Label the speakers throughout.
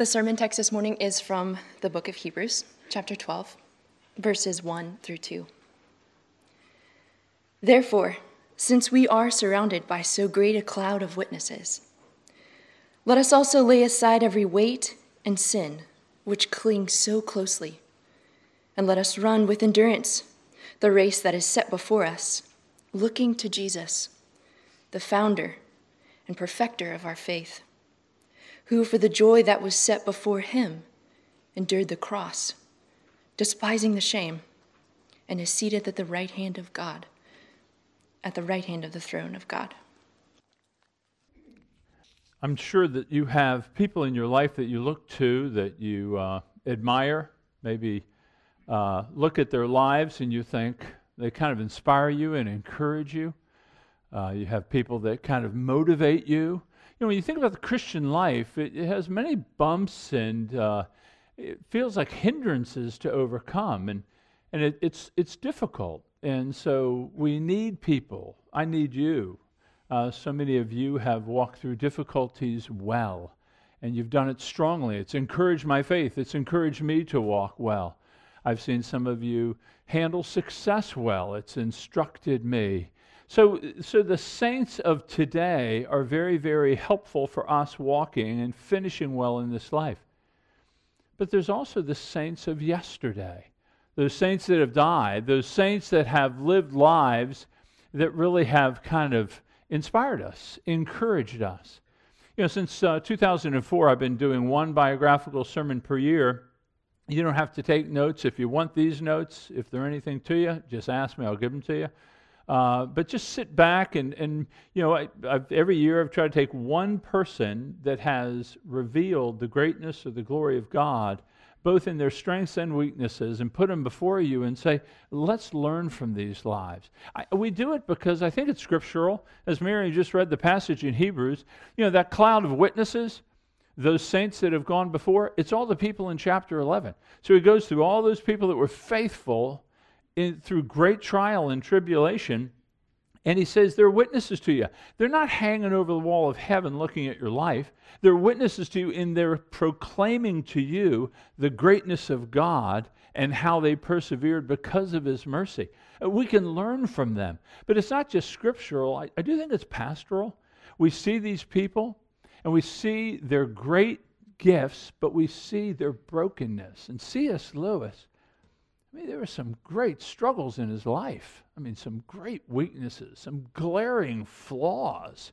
Speaker 1: The sermon text this morning is from the book of Hebrews, chapter 12, verses 1 through 2. Therefore, since we are surrounded by so great a cloud of witnesses, let us also lay aside every weight and sin which clings so closely, and let us run with endurance the race that is set before us, looking to Jesus, the founder and perfecter of our faith who, for the joy that was set before him, endured the cross, despising the shame, and is seated at the right hand of God, at the right hand of the throne of God.
Speaker 2: I'm sure that you have people in your life that you look to, that you uh, admire, maybe uh, look at their lives and you think they kind of inspire you and encourage you. Uh, you have people that kind of motivate you know, when you think about the Christian life, it, it has many bumps and uh, it feels like hindrances to overcome, and and it, it's it's difficult. And so we need people. I need you. Uh, so many of you have walked through difficulties well, and you've done it strongly. It's encouraged my faith. It's encouraged me to walk well. I've seen some of you handle success well. It's instructed me. So, so the saints of today are very, very helpful for us walking and finishing well in this life. But there's also the saints of yesterday, those saints that have died, those saints that have lived lives that really have kind of inspired us, encouraged us. You know, since uh, 2004, I've been doing one biographical sermon per year. You don't have to take notes. If you want these notes, if they're anything to you, just ask me, I'll give them to you. Uh, but just sit back and, and you know, I, every year I've tried to take one person that has revealed the greatness or the glory of God, both in their strengths and weaknesses, and put them before you and say, let's learn from these lives. I, we do it because I think it's scriptural. As Mary just read the passage in Hebrews, you know, that cloud of witnesses, those saints that have gone before, it's all the people in chapter 11. So he goes through all those people that were faithful in, through great trial and tribulation. And he says they're witnesses to you. They're not hanging over the wall of heaven looking at your life. They're witnesses to you in their proclaiming to you the greatness of God and how they persevered because of his mercy. Uh, we can learn from them. But it's not just scriptural, I, I do think it's pastoral. We see these people and we see their great gifts, but we see their brokenness. And C.S. Lewis I mean, there were some great struggles in his life. I mean, some great weaknesses, some glaring flaws,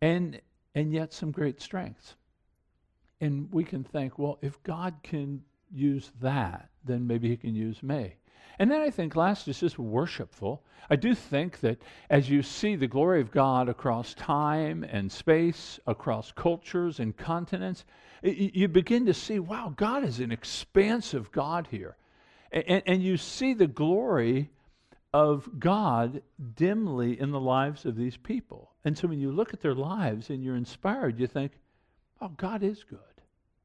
Speaker 2: and, and yet some great strengths. And we can think, well, if God can use that, then maybe he can use me. And then I think last is just worshipful. I do think that as you see the glory of God across time and space, across cultures and continents, you begin to see, wow, God is an expansive God here. And, and you see the glory of God dimly in the lives of these people. And so when you look at their lives and you're inspired, you think, oh, God is good.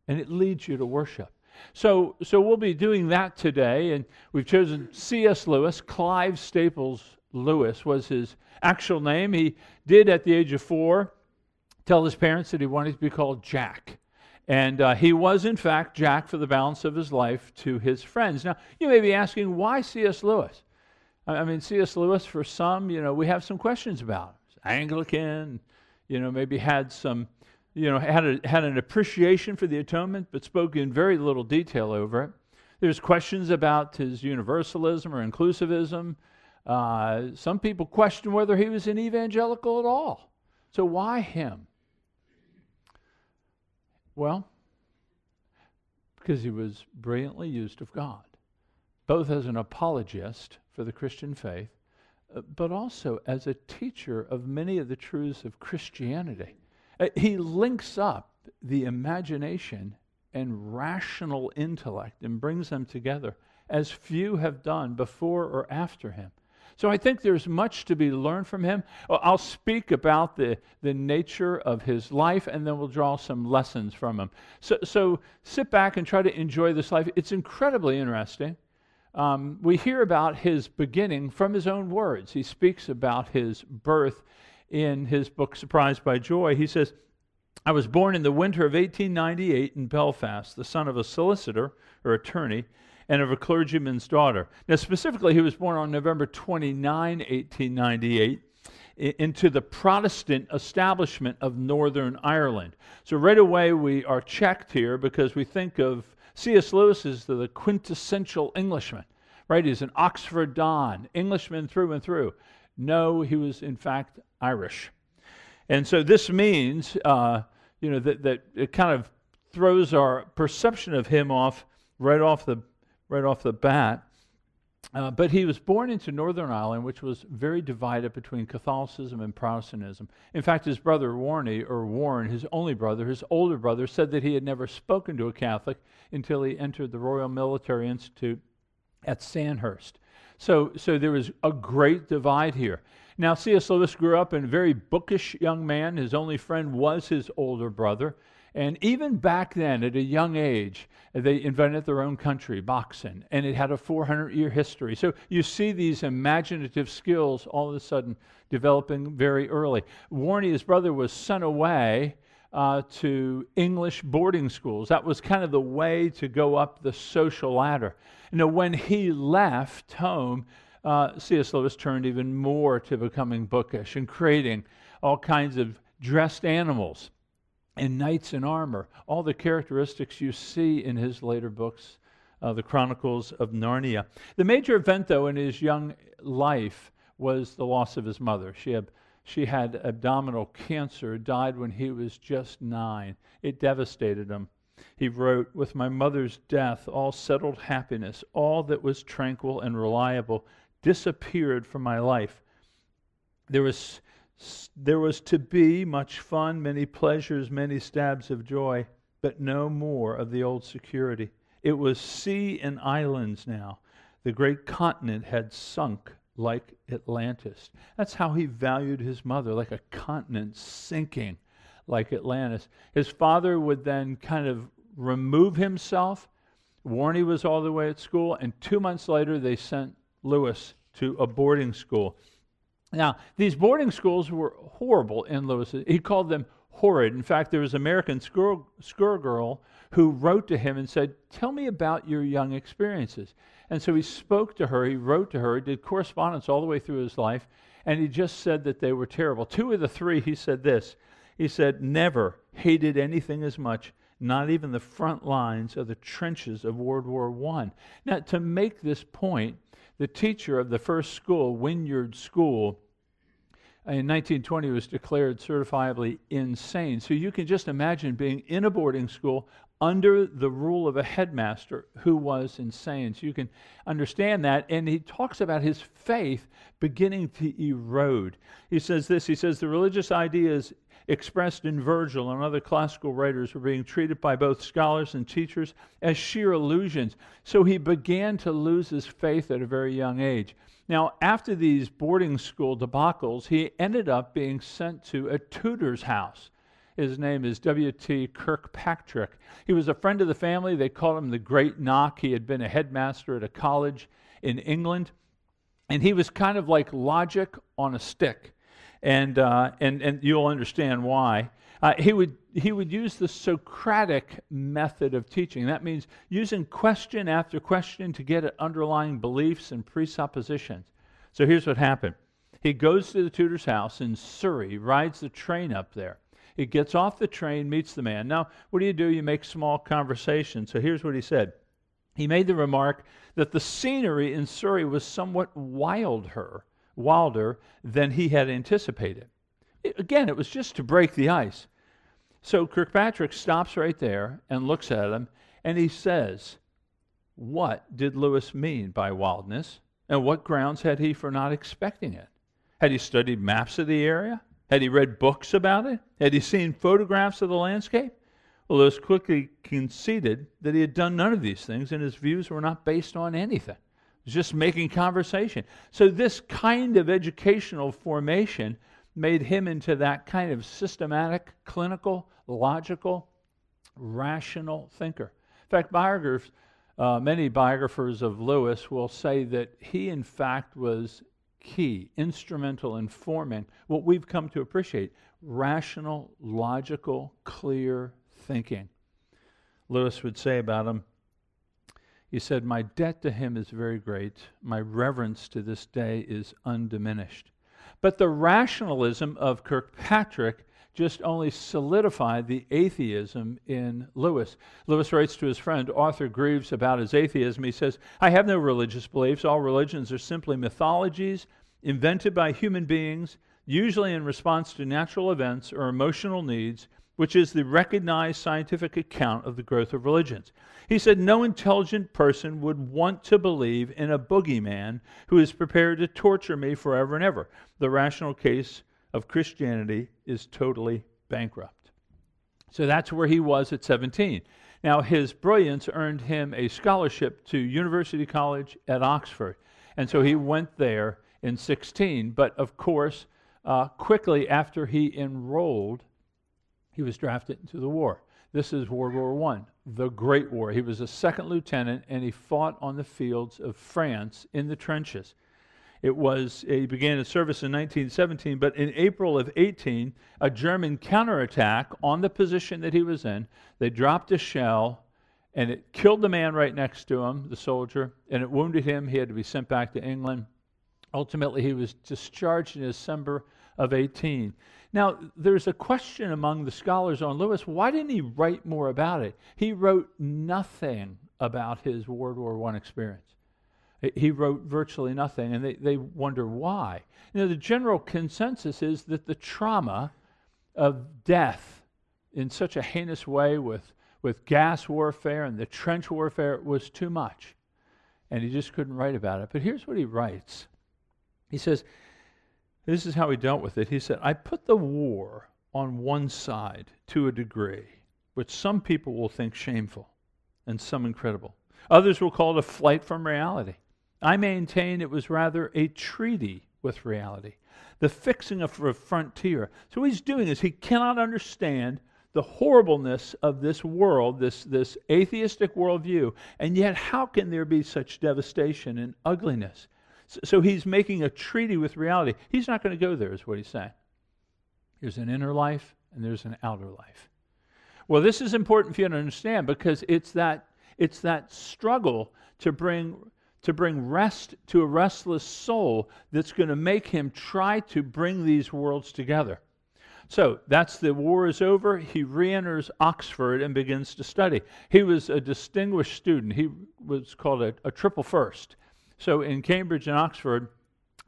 Speaker 2: And it leads you to worship. So, so we'll be doing that today, and we've chosen C.S. Lewis. Clive Staples Lewis was his actual name. He did, at the age of four, tell his parents that he wanted to be called Jack. And uh, he was, in fact, Jack for the balance of his life to his friends. Now, you may be asking, why C.S. Lewis? I mean, C.S. Lewis, for some, you know, we have some questions about. Anglican, you know, maybe had some, you know, had, a, had an appreciation for the atonement, but spoke in very little detail over it. There's questions about his universalism or inclusivism. Uh, some people question whether he was an evangelical at all. So why him? Well, because he was brilliantly used of God, both as an apologist for the Christian faith, uh, but also as a teacher of many of the truths of Christianity. Uh, he links up the imagination and rational intellect and brings them together as few have done before or after him. So I think there's much to be learned from him. I'll speak about the, the nature of his life and then we'll draw some lessons from him. So, so sit back and try to enjoy this life. It's incredibly interesting. Um, we hear about his beginning from his own words. He speaks about his birth in his book, Surprised by Joy. He says, I was born in the winter of 1898 in Belfast, the son of a solicitor or attorney and of a clergyman's daughter. Now, specifically, he was born on November 29, 1898 into the Protestant establishment of Northern Ireland. So, right away, we are checked here because we think of C.S. Lewis as the quintessential Englishman, right? He's an Oxford Don, Englishman through and through. No, he was, in fact, Irish. And so, this means, uh, you know, that, that it kind of throws our perception of him off right off the, right off the bat. Uh, but he was born into Northern Ireland, which was very divided between Catholicism and Protestantism. In fact, his brother Warnie, or Warren, his only brother, his older brother, said that he had never spoken to a Catholic until he entered the Royal Military Institute at Sandhurst. So, so there was a great divide here. Now, C.S. Lewis grew up a very bookish young man. His only friend was his older brother. And even back then, at a young age, they invented their own country, Boxen, and it had a 400 year history. So you see these imaginative skills all of a sudden developing very early. Warnie, his brother, was sent away uh, to English boarding schools. That was kind of the way to go up the social ladder. You know, when he left home, uh, C.S. Lewis turned even more to becoming bookish and creating all kinds of dressed animals and knights in armor, all the characteristics you see in his later books, uh, the Chronicles of Narnia. The major event, though, in his young life was the loss of his mother. She had, she had abdominal cancer, died when he was just nine. It devastated him. He wrote, With my mother's death, all settled happiness, all that was tranquil and reliable, disappeared from my life. There was there was to be much fun, many pleasures, many stabs of joy, but no more of the old security. It was sea and islands now. The great continent had sunk like Atlantis. That's how he valued his mother, like a continent sinking like Atlantis. His father would then kind of remove himself. Warnie was all the way at school, and two months later, they sent Lewis to a boarding school. Now, these boarding schools were horrible in Lewis. He called them horrid. In fact, there was an American school, girl who wrote to him and said, Tell me about your young experiences. And so he spoke to her, he wrote to her, he did correspondence all the way through his life, and he just said that they were terrible. Two of the three, he said this He said, Never hated anything as much, not even the front lines of the trenches of World War I. Now, to make this point, the teacher of the first school, Wynyard School, in 1920 was declared certifiably insane. So you can just imagine being in a boarding school under the rule of a headmaster who was insane. So you can understand that. And he talks about his faith beginning to erode. He says this he says, The religious ideas expressed in Virgil and other classical writers were being treated by both scholars and teachers as sheer illusions. So he began to lose his faith at a very young age. Now, after these boarding school debacles, he ended up being sent to a tutor's house. His name is W.T. Kirkpatrick. He was a friend of the family. They called him the Great Knock. He had been a headmaster at a college in England. And he was kind of like logic on a stick and, uh, and, and you'll understand why. Uh, he, would, he would use the Socratic method of teaching. That means using question after question to get at underlying beliefs and presuppositions. So here's what happened he goes to the tutor's house in Surrey, rides the train up there. He gets off the train, meets the man. Now, what do you do? You make small conversation. So here's what he said. He made the remark that the scenery in Surrey was somewhat wilder wilder than he had anticipated. Again, it was just to break the ice. So Kirkpatrick stops right there and looks at him and he says, What did Lewis mean by wildness? And what grounds had he for not expecting it? Had he studied maps of the area? Had he read books about it? Had he seen photographs of the landscape? Well, Lewis quickly conceded that he had done none of these things and his views were not based on anything just making conversation. So, this kind of educational formation made him into that kind of systematic, clinical, logical, rational thinker. In fact, biographers, uh, many biographers of Lewis will say that he, in fact, was key, instrumental in forming what we've come to appreciate rational, logical, clear thinking. Lewis would say about him, he said, My debt to him is very great. My reverence to this day is undiminished. But the rationalism of Kirkpatrick just only solidified the atheism in Lewis. Lewis writes to his friend Arthur Greeves about his atheism. He says, I have no religious beliefs. All religions are simply mythologies invented by human beings, usually in response to natural events or emotional needs, which is the recognized scientific account of the growth of religions. He said, No intelligent person would want to believe in a boogeyman who is prepared to torture me forever and ever. The rational case of Christianity is totally bankrupt. So that's where he was at 17. Now, his brilliance earned him a scholarship to University College at Oxford. And so he went there in 16. But of course, uh, quickly after he enrolled, he was drafted into the war. This is World War I, the Great War. He was a second lieutenant and he fought on the fields of France in the trenches. It was, he began his service in 1917, but in April of 18, a German counterattack on the position that he was in, they dropped a shell and it killed the man right next to him, the soldier, and it wounded him. He had to be sent back to England. Ultimately, he was discharged in December of 18. Now, there's a question among the scholars on Lewis why didn't he write more about it? He wrote nothing about his World War I experience. He wrote virtually nothing, and they, they wonder why. Know, the general consensus is that the trauma of death in such a heinous way with, with gas warfare and the trench warfare was too much. And he just couldn't write about it. But here's what he writes He says, This is how he dealt with it. He said, I put the war on one side to a degree, which some people will think shameful and some incredible. Others will call it a flight from reality. I maintain it was rather a treaty with reality, the fixing of a frontier. So what he's doing is he cannot understand the horribleness of this world, this, this atheistic worldview, and yet how can there be such devastation and ugliness? So, he's making a treaty with reality. He's not going to go there, is what he's saying. There's an inner life and there's an outer life. Well, this is important for you to understand because it's that, it's that struggle to bring to bring rest to a restless soul that's going to make him try to bring these worlds together. So that's the war is over. He re enters Oxford and begins to study. He was a distinguished student. He was called a, a triple first. So in Cambridge and Oxford,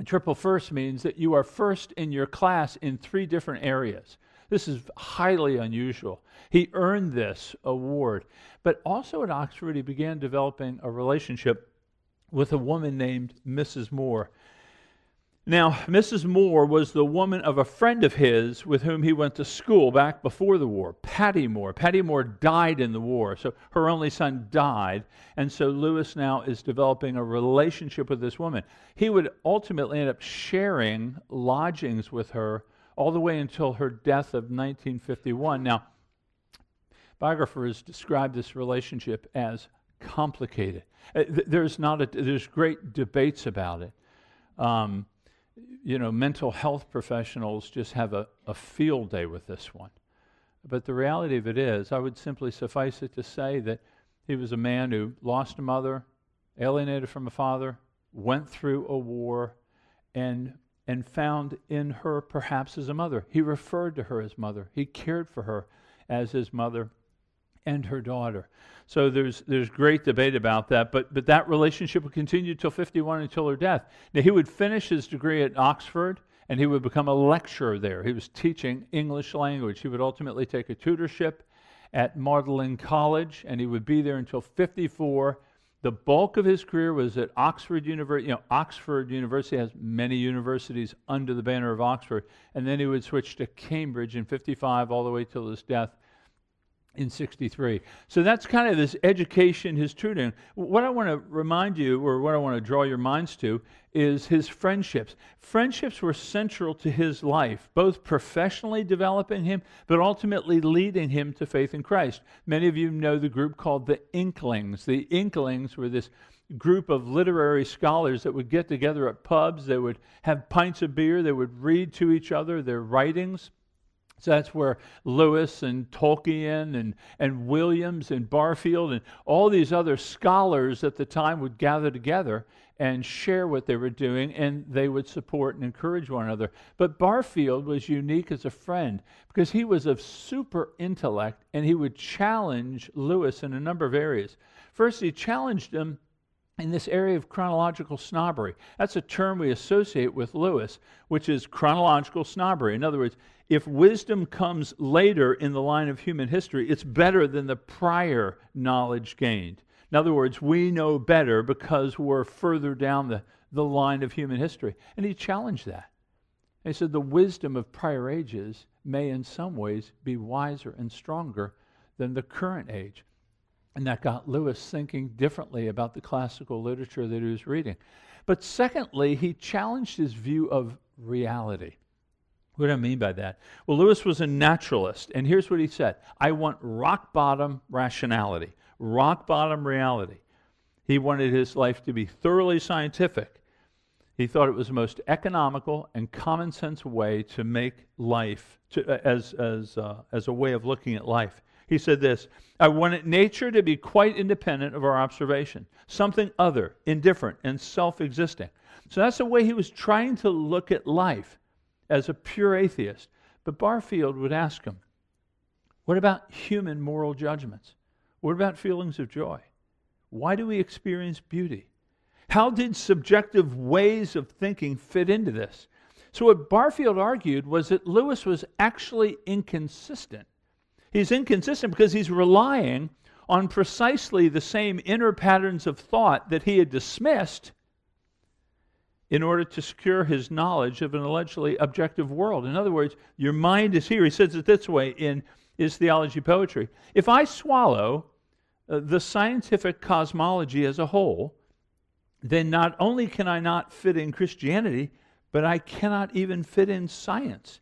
Speaker 2: triple first means that you are first in your class in three different areas. This is highly unusual. He earned this award. But also at Oxford, he began developing a relationship with a woman named Mrs. Moore. Now, Mrs. Moore was the woman of a friend of his with whom he went to school back before the war, Paddy Moore. Paddy Moore died in the war, so her only son died. And so Lewis now is developing a relationship with this woman. He would ultimately end up sharing lodgings with her all the way until her death of 1951. Now, biographers describe this relationship as complicated. Uh, there's not a, there's great debates about it. Um, you know, mental health professionals just have a, a field day with this one. But the reality of it is, I would simply suffice it to say that he was a man who lost a mother, alienated from a father, went through a war, and and found in her perhaps as a mother. He referred to her as mother. He cared for her as his mother and her daughter. So there's there's great debate about that, but but that relationship would continue till 51 until her death. Now he would finish his degree at Oxford and he would become a lecturer there. He was teaching English language. He would ultimately take a tutorship at Magdalen College and he would be there until 54. The bulk of his career was at Oxford University. You know, Oxford University has many universities under the banner of Oxford, and then he would switch to Cambridge in 55 all the way till his death in 63. So that's kind of this education, his tutoring. What I want to remind you, or what I want to draw your minds to, is his friendships. Friendships were central to his life, both professionally developing him, but ultimately leading him to faith in Christ. Many of you know the group called the Inklings. The Inklings were this group of literary scholars that would get together at pubs, they would have pints of beer, they would read to each other their writings so that's where Lewis and Tolkien and, and Williams and Barfield and all these other scholars at the time would gather together and share what they were doing, and they would support and encourage one another. But Barfield was unique as a friend because he was of super intellect and he would challenge Lewis in a number of areas. First, he challenged him in this area of chronological snobbery. That's a term we associate with Lewis, which is chronological snobbery. In other words, if wisdom comes later in the line of human history, it's better than the prior knowledge gained. In other words, we know better because we're further down the, the line of human history. And he challenged that. He said the wisdom of prior ages may, in some ways, be wiser and stronger than the current age. And that got Lewis thinking differently about the classical literature that he was reading. But secondly, he challenged his view of reality. What do I mean by that? Well, Lewis was a naturalist, and here's what he said I want rock bottom rationality, rock bottom reality. He wanted his life to be thoroughly scientific. He thought it was the most economical and common sense way to make life, to, as, as, uh, as a way of looking at life. He said this I wanted nature to be quite independent of our observation, something other, indifferent, and self existing. So that's the way he was trying to look at life as a pure atheist. But Barfield would ask him, What about human moral judgments? What about feelings of joy? Why do we experience beauty? How did subjective ways of thinking fit into this? So, what Barfield argued was that Lewis was actually inconsistent. He's inconsistent because he's relying on precisely the same inner patterns of thought that he had dismissed in order to secure his knowledge of an allegedly objective world. In other words, your mind is here. He says it this way in his theology poetry. If I swallow uh, the scientific cosmology as a whole, then not only can I not fit in Christianity, but I cannot even fit in science.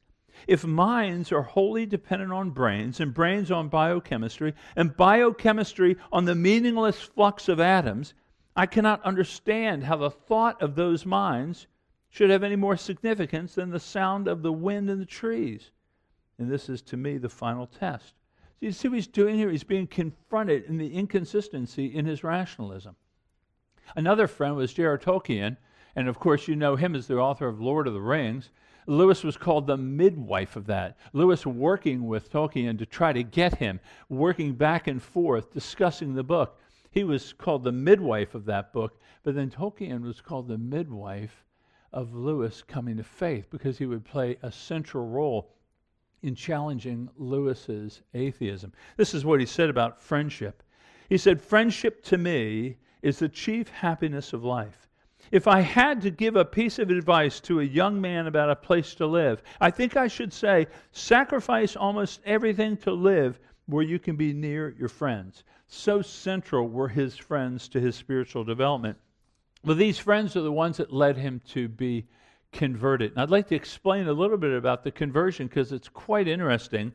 Speaker 2: If minds are wholly dependent on brains, and brains on biochemistry, and biochemistry on the meaningless flux of atoms, I cannot understand how the thought of those minds should have any more significance than the sound of the wind in the trees. And this is, to me, the final test. So you see what he's doing here? He's being confronted in the inconsistency in his rationalism. Another friend was J.R. Tolkien, and of course, you know him as the author of Lord of the Rings. Lewis was called the midwife of that. Lewis working with Tolkien to try to get him, working back and forth, discussing the book. He was called the midwife of that book, but then Tolkien was called the midwife of Lewis coming to faith because he would play a central role in challenging Lewis's atheism. This is what he said about friendship. He said, Friendship to me is the chief happiness of life. If I had to give a piece of advice to a young man about a place to live, I think I should say sacrifice almost everything to live where you can be near your friends. So central were his friends to his spiritual development. Well, these friends are the ones that led him to be converted. And I'd like to explain a little bit about the conversion because it's quite interesting.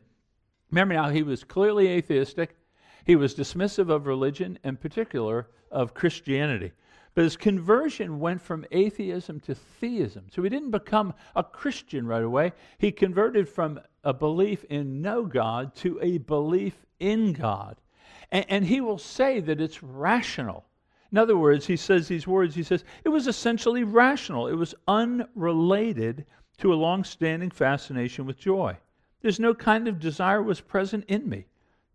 Speaker 2: Remember now, he was clearly atheistic. He was dismissive of religion, in particular of Christianity. But his conversion went from atheism to theism. So he didn't become a Christian right away. He converted from a belief in no God to a belief in God. And, and he will say that it's rational. In other words, he says these words he says, it was essentially rational, it was unrelated to a long standing fascination with joy. There's no kind of desire was present in me.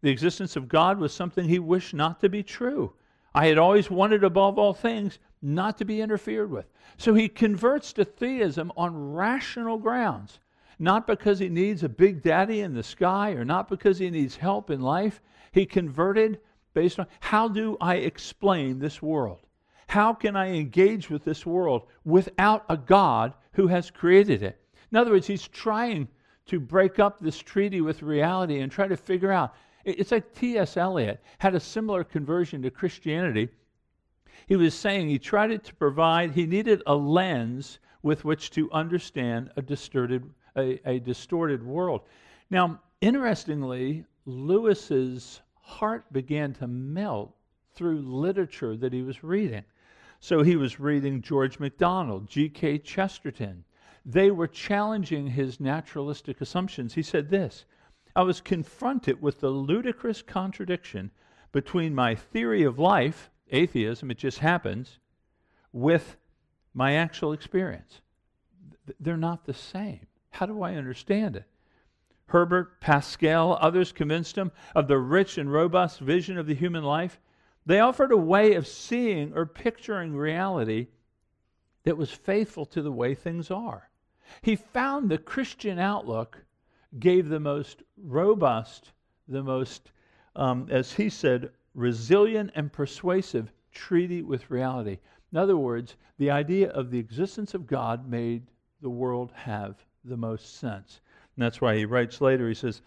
Speaker 2: The existence of God was something he wished not to be true. I had always wanted above all things not to be interfered with. So he converts to theism on rational grounds, not because he needs a big daddy in the sky or not because he needs help in life. He converted based on how do I explain this world? How can I engage with this world without a God who has created it? In other words, he's trying to break up this treaty with reality and try to figure out It's like T.S. Eliot had a similar conversion to Christianity. He was saying he tried to provide, he needed a lens with which to understand a distorted, a, a distorted world. Now, interestingly, Lewis's heart began to melt through literature that he was reading. So he was reading George MacDonald, G.K. Chesterton. They were challenging his naturalistic assumptions. He said this I was confronted with the ludicrous contradiction between my theory of life, atheism, it just happens, with my actual experience. They're not the same. How do I understand it? Herbert, Pascal, others convinced him of the rich and robust vision of the human life. They offered a way of seeing or picturing reality that was faithful to the way things are. He found the Christian outlook gave the most robust, the most, um, as he said, resilient and persuasive treaty with reality. In other words, the idea of the existence of God made the world have the most sense. And that's why he writes later, he says,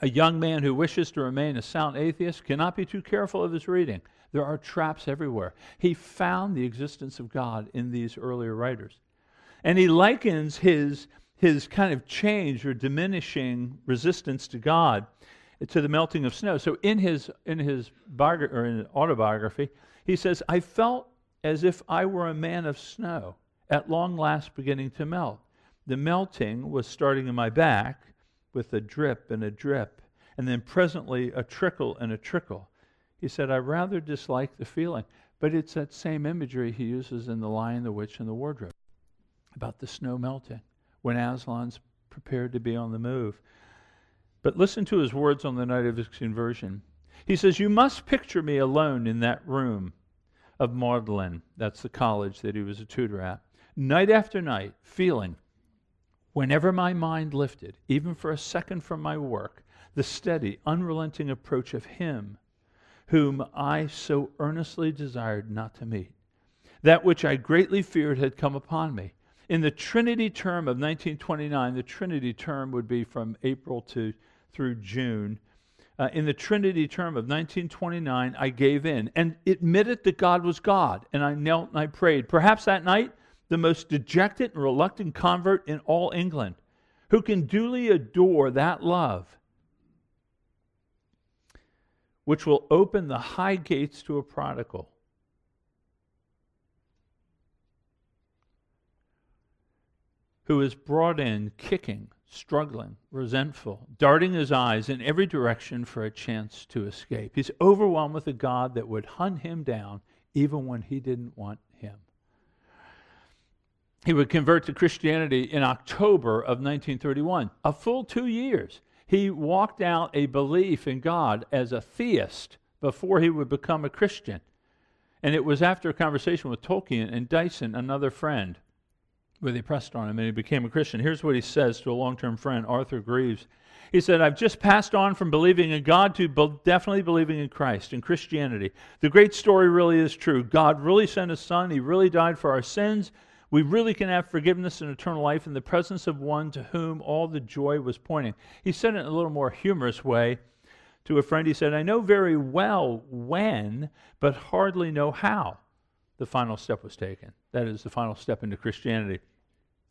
Speaker 2: A young man who wishes to remain a sound atheist cannot be too careful of his reading. There are traps everywhere. He found the existence of God in these earlier writers. And he likens his, his kind of change or diminishing resistance to God to the melting of snow. So in his, in his or in autobiography, he says, I felt as if I were a man of snow, at long last beginning to melt. The melting was starting in my back with a drip and a drip, and then presently a trickle and a trickle. He said, I rather dislike the feeling. But it's that same imagery he uses in The Lion, the Witch, and the Wardrobe about the snow melting when Aslan's prepared to be on the move. But listen to his words on the night of his conversion. He says, You must picture me alone in that room of Magdalen. That's the college that he was a tutor at. Night after night, feeling, whenever my mind lifted, even for a second from my work, the steady, unrelenting approach of Him whom I so earnestly desired not to meet. That which I greatly feared had come upon me. In the Trinity term of 1929, the Trinity term would be from April to through June. Uh, in the Trinity term of 1929, I gave in and admitted that God was God, and I knelt and I prayed. Perhaps that night, the most dejected and reluctant convert in all England, who can duly adore that love which will open the high gates to a prodigal. Who is brought in kicking, struggling, resentful, darting his eyes in every direction for a chance to escape. He's overwhelmed with a God that would hunt him down even when he didn't want him. He would convert to Christianity in October of 1931, a full two years he walked out a belief in God as a theist before he would become a Christian. And it was after a conversation with Tolkien and Dyson, another friend, where they pressed on him and he became a Christian. Here's what he says to a long term friend, Arthur Greeves. He said, I've just passed on from believing in God to be- definitely believing in Christ, in Christianity. The great story really is true. God really sent his son, he really died for our sins. We really can have forgiveness and eternal life in the presence of one to whom all the joy was pointing. He said it in a little more humorous way to a friend. He said, I know very well when, but hardly know how the final step was taken. That is, the final step into Christianity.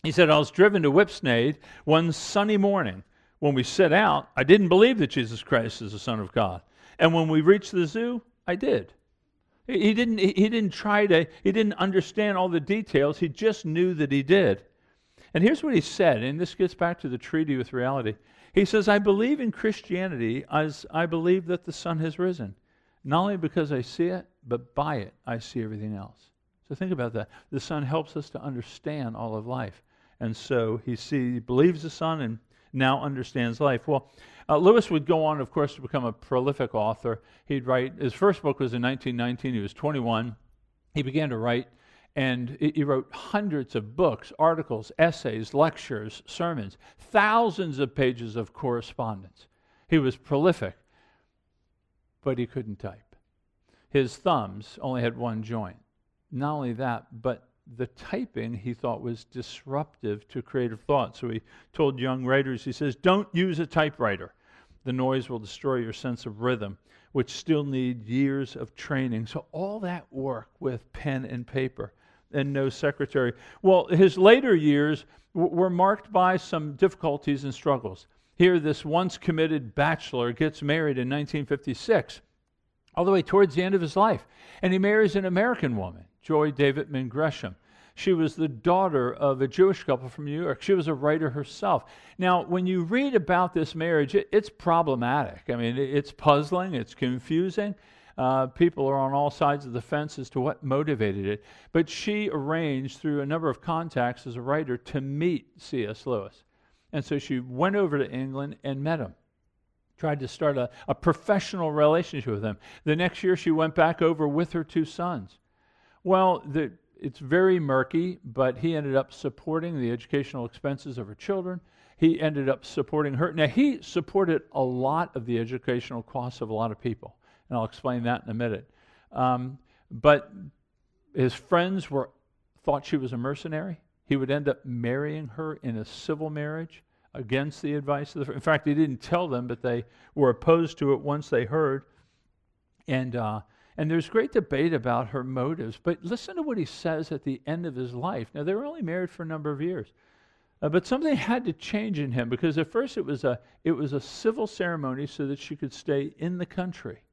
Speaker 2: He said, I was driven to Whipsnade one sunny morning. When we set out, I didn't believe that Jesus Christ is the Son of God. And when we reached the zoo, I did. He didn't, he didn't try to, he didn't understand all the details. He just knew that he did. And here's what he said, and this gets back to the treaty with reality. He says, I believe in Christianity as I believe that the sun has risen. Not only because I see it, but by it I see everything else. So think about that. The sun helps us to understand all of life. And so he, see, he believes the sun and now understands life. Well, uh, Lewis would go on, of course, to become a prolific author. He'd write, his first book was in 1919. He was 21. He began to write, and he wrote hundreds of books, articles, essays, lectures, sermons, thousands of pages of correspondence. He was prolific, but he couldn't type. His thumbs only had one joint. Not only that, but the typing he thought was disruptive to creative thought. So he told young writers, he says, don't use a typewriter. The noise will destroy your sense of rhythm, which still need years of training. So, all that work with pen and paper and no secretary. Well, his later years w- were marked by some difficulties and struggles. Here, this once committed bachelor gets married in 1956, all the way towards the end of his life. And he marries an American woman, Joy Davidman Gresham. She was the daughter of a Jewish couple from New York. She was a writer herself. Now, when you read about this marriage, it, it's problematic. I mean, it, it's puzzling, it's confusing. Uh, people are on all sides of the fence as to what motivated it. But she arranged, through a number of contacts as a writer, to meet C.S. Lewis. And so she went over to England and met him tried to start a, a professional relationship with him. The next year, she went back over with her two sons. Well, the, it's very murky, but he ended up supporting the educational expenses of her children. He ended up supporting her. Now, he supported a lot of the educational costs of a lot of people, and I'll explain that in a minute. Um, but his friends were thought she was a mercenary. He would end up marrying her in a civil marriage against the advice of the. In fact, he didn't tell them, but they were opposed to it once they heard. And uh, and there's great debate about her motives, but listen to what he says at the end of his life. Now, they were only married for a number of years. Uh, but something had to change in him because at first it was a, it was a civil ceremony so that she could stay in the country.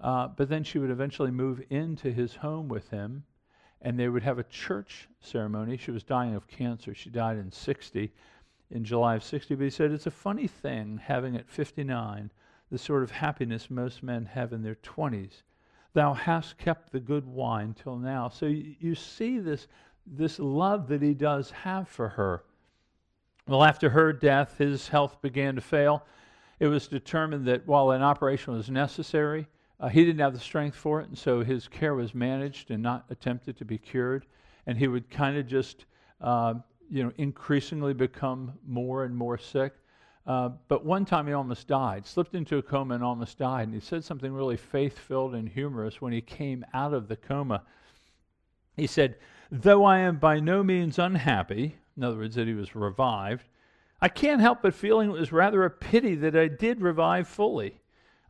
Speaker 2: Uh, but then she would eventually move into his home with him, and they would have a church ceremony. She was dying of cancer. She died in 60, in July of 60. But he said, It's a funny thing having at 59 the sort of happiness most men have in their 20s Thou hast kept the good wine till now. So you, you see this, this love that he does have for her. Well, after her death, his health began to fail. It was determined that while an operation was necessary, uh, he didn't have the strength for it, and so his care was managed and not attempted to be cured. And he would kind of just, uh, you know, increasingly become more and more sick. Uh, but one time he almost died, slipped into a coma and almost died. And he said something really faith filled and humorous when he came out of the coma. He said, Though I am by no means unhappy, in other words, that he was revived, I can't help but feeling it was rather a pity that I did revive fully.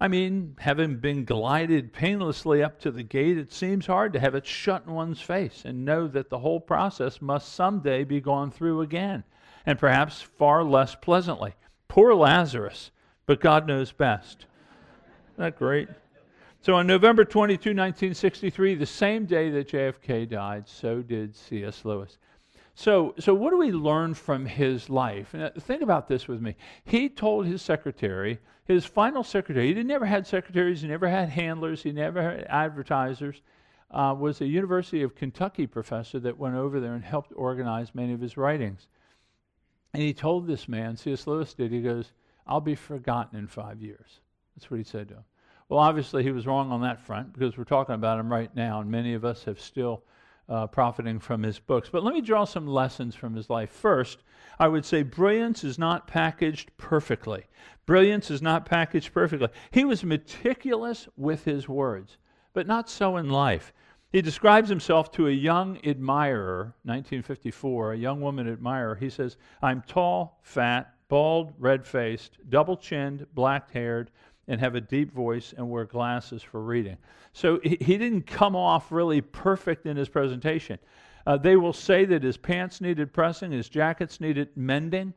Speaker 2: I mean, having been glided painlessly up to the gate, it seems hard to have it shut in one's face and know that the whole process must someday be gone through again, and perhaps far less pleasantly. Poor Lazarus, but God knows best. Isn't that great? So on November 22, 1963, the same day that JFK died, so did C.S. Lewis. So, so what do we learn from his life? And uh, think about this with me. He told his secretary, his final secretary, he never had secretaries, he never had handlers, he never had advertisers, uh, was a University of Kentucky professor that went over there and helped organize many of his writings. And he told this man, C.S. Lewis did, he goes, I'll be forgotten in five years. That's what he said to him. Well, obviously, he was wrong on that front because we're talking about him right now, and many of us have still uh, profiting from his books. But let me draw some lessons from his life. First, I would say brilliance is not packaged perfectly. Brilliance is not packaged perfectly. He was meticulous with his words, but not so in life. He describes himself to a young admirer, 1954, a young woman admirer. He says, I'm tall, fat, bald, red faced, double chinned, black haired, and have a deep voice and wear glasses for reading. So he, he didn't come off really perfect in his presentation. Uh, they will say that his pants needed pressing, his jackets needed mending,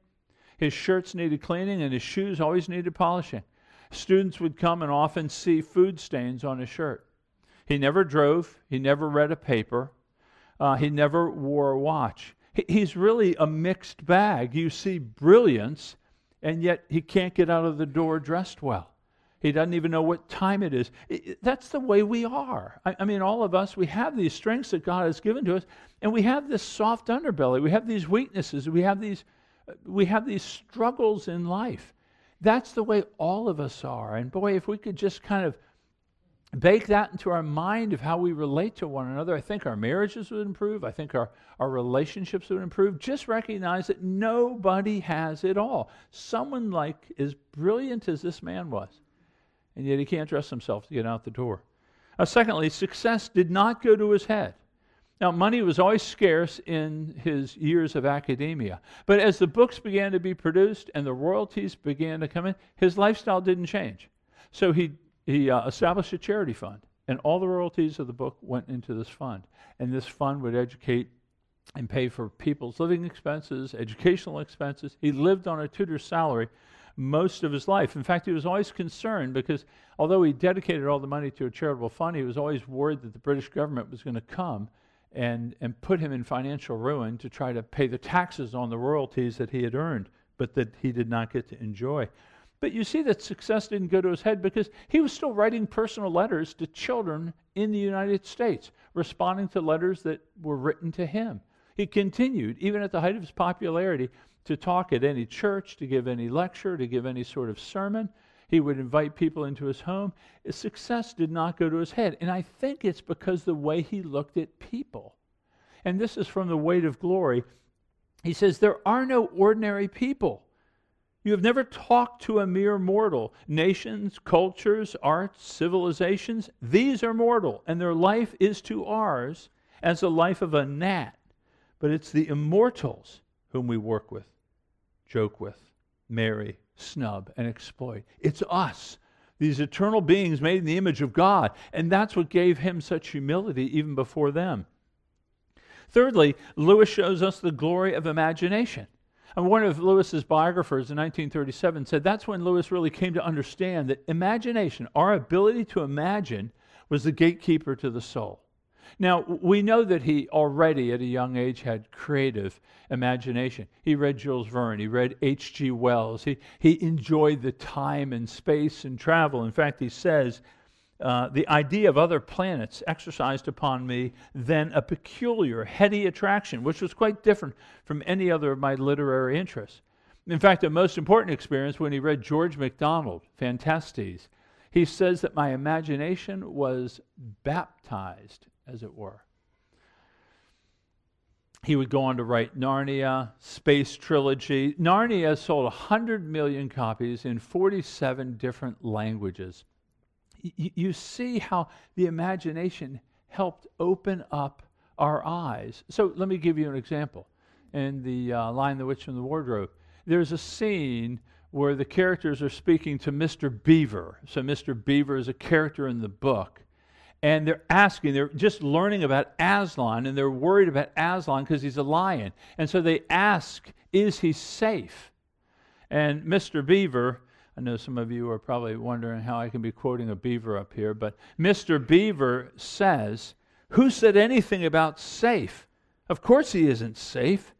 Speaker 2: his shirts needed cleaning, and his shoes always needed polishing. Students would come and often see food stains on his shirt. He never drove, he never read a paper, uh, he never wore a watch. He, he's really a mixed bag. You see brilliance, and yet he can't get out of the door dressed well. He doesn't even know what time it is. It, that's the way we are. I, I, mean, all of us, we have these strengths that God has given to us, and we have this soft underbelly. We have these weaknesses. We have these, we have these struggles in life. That's the way all of us are. And boy, if we could just kind of bake that into our mind of how we relate to one another, I think our marriages would improve. I think our, our relationships would improve. Just recognize that nobody has it all. Someone like as brilliant as this man was, and yet he can't dress himself to get out the door. Uh, secondly, success did not go to his head. Now, money was always scarce in his years of academia. But as the books began to be produced and the royalties began to come in, his lifestyle didn't change. So he, he uh, established a charity fund, and all the royalties of the book went into this fund. And this fund would educate and pay for people's living expenses, educational expenses. He lived on a tutor's salary most of his life. In fact, he was always concerned because although he dedicated all the money to a charitable fund, he was always worried that the British government was going to come and, and put him in financial ruin to try to pay the taxes on the royalties that he had earned, but that he did not get to enjoy. But you see that success didn't go to his head because he was still writing personal letters to children in the United States, responding to letters that were written to him. He continued, even at the height of his popularity, to talk at any church, to give any lecture, to give any sort of sermon. He would invite people into his home. His success did not go to his head. And I think it's because the way he looked at people. And this is from the weight of glory. He says, There are no ordinary people. You have never talked to a mere mortal. Nations, cultures, arts, civilizations, these are mortal, and their life is to ours as the life of a gnat. But it's the immortals whom we work with, joke with, marry, snub, and exploit. It's us, these eternal beings made in the image of God. And that's what gave him such humility even before them. Thirdly, Lewis shows us the glory of imagination. And one of Lewis's biographers in 1937 said that's when Lewis really came to understand that imagination, our ability to imagine, was the gatekeeper to the soul. Now, we know that he already at a young age had creative imagination. He read Jules Verne, he read H.G. Wells, he, he enjoyed the time and space and travel. In fact, he says, uh, the idea of other planets exercised upon me then a peculiar, heady attraction, which was quite different from any other of my literary interests. In fact, the most important experience when he read George MacDonald, Phantastes, he says that my imagination was baptized as it were. He would go on to write Narnia, Space Trilogy. Narnia has sold 100 million copies in 47 different languages. Y- you see how the imagination helped open up our eyes. So let me give you an example. In the uh, Lion, the Witch, and the Wardrobe, there's a scene where the characters are speaking to Mr. Beaver. So Mr. Beaver is a character in the book and they're asking, they're just learning about Aslan, and they're worried about Aslan because he's a lion. And so they ask, Is he safe? And Mr. Beaver, I know some of you are probably wondering how I can be quoting a beaver up here, but Mr. Beaver says, Who said anything about safe? Of course he isn't safe,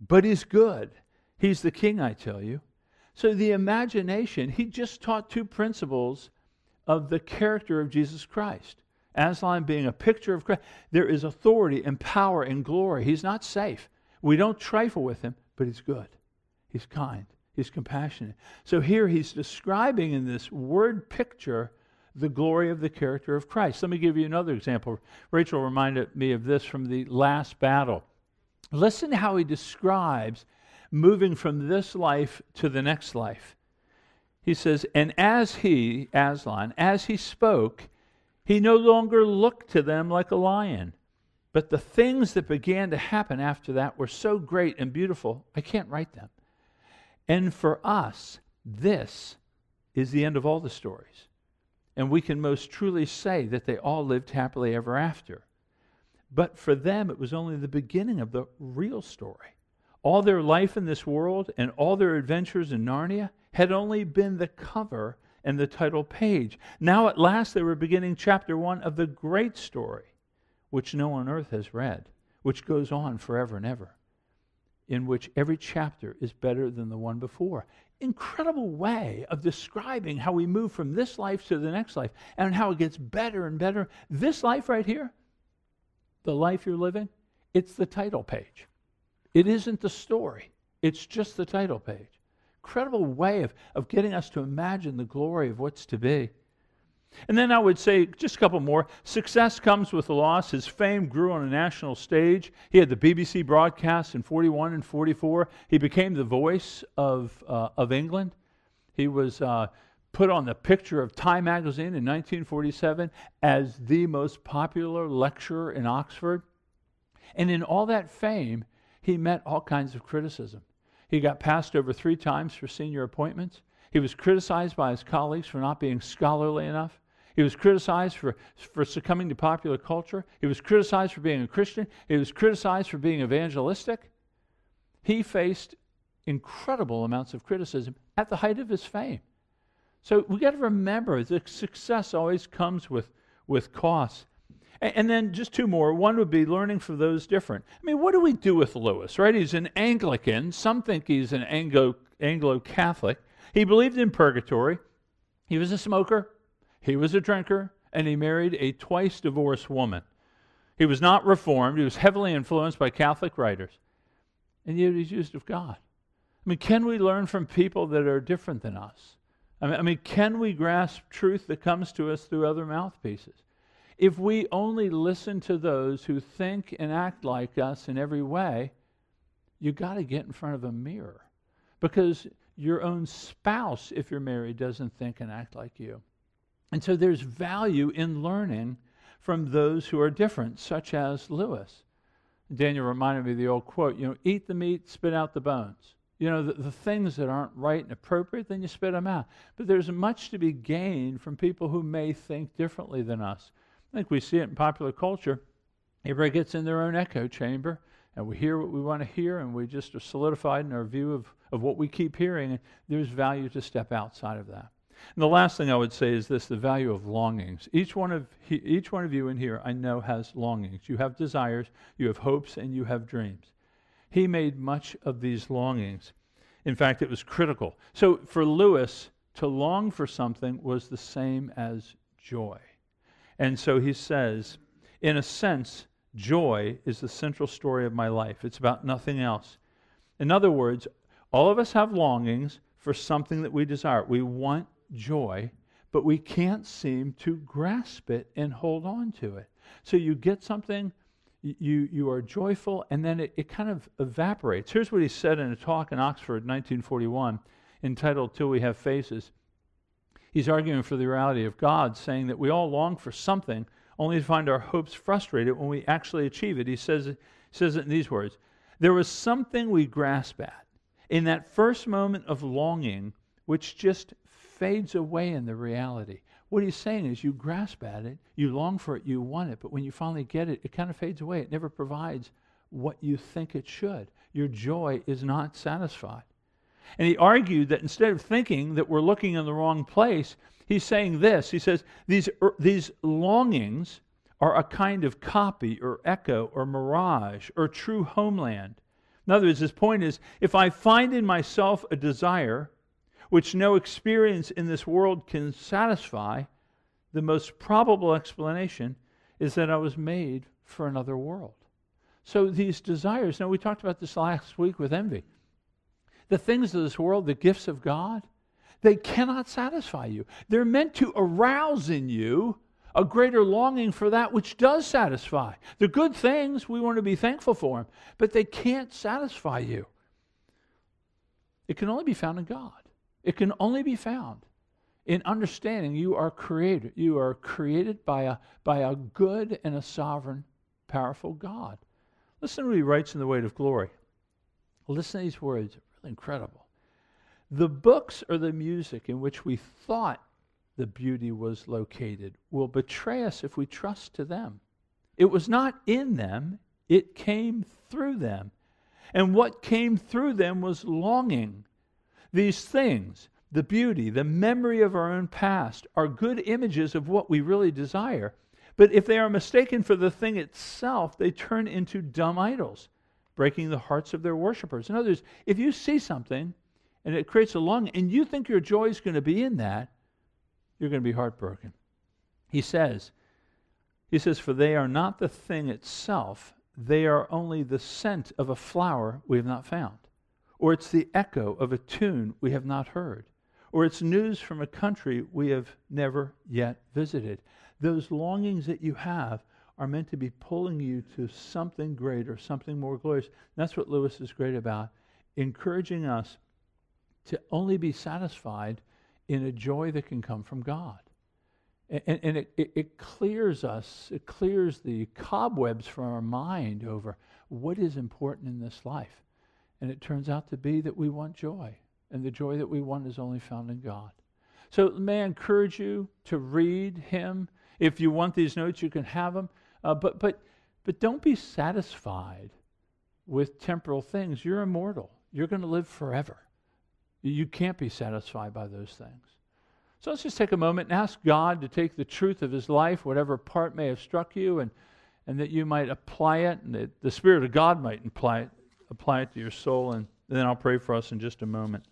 Speaker 2: but he's good. He's the king, I tell you. So the imagination, he just taught two principles of the character of Jesus Christ. Aslan being a picture of Christ, there is authority and power and glory. He's not safe. We don't trifle with him, but he's good. He's kind. He's compassionate. So here he's describing in this word picture the glory of the character of Christ. Let me give you another example. Rachel reminded me of this from the last battle. Listen how he describes moving from this life to the next life. He says, And as he, Aslan, as he spoke, he no longer looked to them like a lion. But the things that began to happen after that were so great and beautiful, I can't write them. And for us, this is the end of all the stories. And we can most truly say that they all lived happily ever after. But for them, it was only the beginning of the real story. All their life in this world and all their adventures in Narnia had only been the cover and the title page. Now, at last, they were beginning chapter one of the great story, which no one on earth has read, which goes on forever and ever, in which every chapter is better than the one before. Incredible way of describing how we move from this life to the next life and how it gets better and better. This life right here, the life you're living, it's the title page. It isn't the story, it's just the title page incredible way of, of getting us to imagine the glory of what's to be. And then I would say just a couple more. Success comes with loss. His fame grew on a national stage. He had the BBC broadcast in 41 and 44. He became the voice of, uh, of England. He was uh, put on the picture of Time magazine in 1947 as the most popular lecturer in Oxford. And in all that fame, he met all kinds of criticism. He got passed over three times for senior appointments. He was criticized by his colleagues for not being scholarly enough. He was criticized for, for succumbing to popular culture. He was criticized for being a Christian. He was criticized for being evangelistic. He faced incredible amounts of criticism at the height of his fame. So we got to remember that success always comes with, with costs. And, then just two more. One would be learning from those different. I mean, what do we do with Lewis, right? He's an Anglican. Some think he's an Anglo, Anglo Catholic. He believed in purgatory. He was a smoker. He was a drinker. And he married a twice divorced woman. He was not reformed. He was heavily influenced by Catholic writers. And yet he's used of God. I mean, can we learn from people that are different than us? I mean, can we grasp truth that comes to us through other mouthpieces? If we only listen to those who think and act like us in every way, you got to get in front of a mirror because your own spouse, if you're married, doesn't think and act like you. And so there's value in learning from those who are different, such as Lewis. Daniel reminded me of the old quote, you know, eat the meat, spit out the bones. You know, the, the things that aren't right and appropriate, then you spit them out. But there's much to be gained from people who may think differently than us. I think we see it in popular culture. Everybody gets in their own echo chamber, and we hear what we want to hear, and we just are solidified in our view of, of what we keep hearing. And there's value to step outside of that. And the last thing I would say is this the value of longings. Each one of, each one of you in here, I know, has longings. You have desires, you have hopes, and you have dreams. He made much of these longings. In fact, it was critical. So for Lewis, to long for something was the same as joy. And so he says, in a sense, joy is the central story of my life. It's about nothing else. In other words, all of us have longings for something that we desire. We want joy, but we can't seem to grasp it and hold on to it. So you get something you, you are joyful, and then it, it kind of evaporates. Here's what he said in a talk in Oxford, 1941, entitled Till We Have Faces. He's arguing for the reality of God, saying that we all long for something, only to find our hopes frustrated when we actually achieve it. He says, says it in these words There was something we grasp at in that first moment of longing, which just fades away in the reality. What he's saying is you grasp at it, you long for it, you want it, but when you finally get it, it kind of fades away. It never provides what you think it should. Your joy is not satisfied. And he argued that instead of thinking that we're looking in the wrong place, he's saying this. He says, these, er, these longings are a kind of copy or echo or mirage or true homeland. In other words, his point is if I find in myself a desire which no experience in this world can satisfy, the most probable explanation is that I was made for another world. So these desires, now we talked about this last week with envy. The things of this world, the gifts of God, they cannot satisfy you. They're meant to arouse in you a greater longing for that which does satisfy. The good things, we want to be thankful for them, but they can't satisfy you. It can only be found in God. It can only be found in understanding you are created. You are created by a, by a good and a sovereign, powerful God. Listen to what he writes in The Weight of Glory. Listen to these words, incredible. The books or the music in which we thought the beauty was located will betray us if we trust to them. It was not in them, it came through them. And what came through them was longing these things, the beauty, the memory of our own past, are good images of what we really desire. But if they are mistaken for the thing itself, they turn into dumb idols, breaking the hearts of their worshippers. In other words, if you see something and it creates a longing, and you think your joy is going to be in that, you're going to be heartbroken. He says, he says, for they are not the thing itself, they are only the scent of a flower we have not found or it's the echo of a tune we have not heard, or it's news from a country we have never yet visited. Those longings that you have are meant to be pulling you to something greater, something more glorious. And that's what Lewis is great about, encouraging us to only be satisfied in a joy that can come from God. And, and it, it, it clears us, it clears the cobwebs from our mind over what is important in this life. And it turns out to be that we want joy. And the joy that we want is only found in God. So, may I encourage you to read him. If you want these notes, you can have them. Uh, but, but, but don't be satisfied with temporal things. You're immortal, you're going to live forever. You can't be satisfied by those things. So let's just take a moment and ask God to take the truth of his life, whatever part may have struck you, and, and that you might apply it, and that the Spirit of God might apply it, apply it to your soul. And then I'll pray for us in just a moment.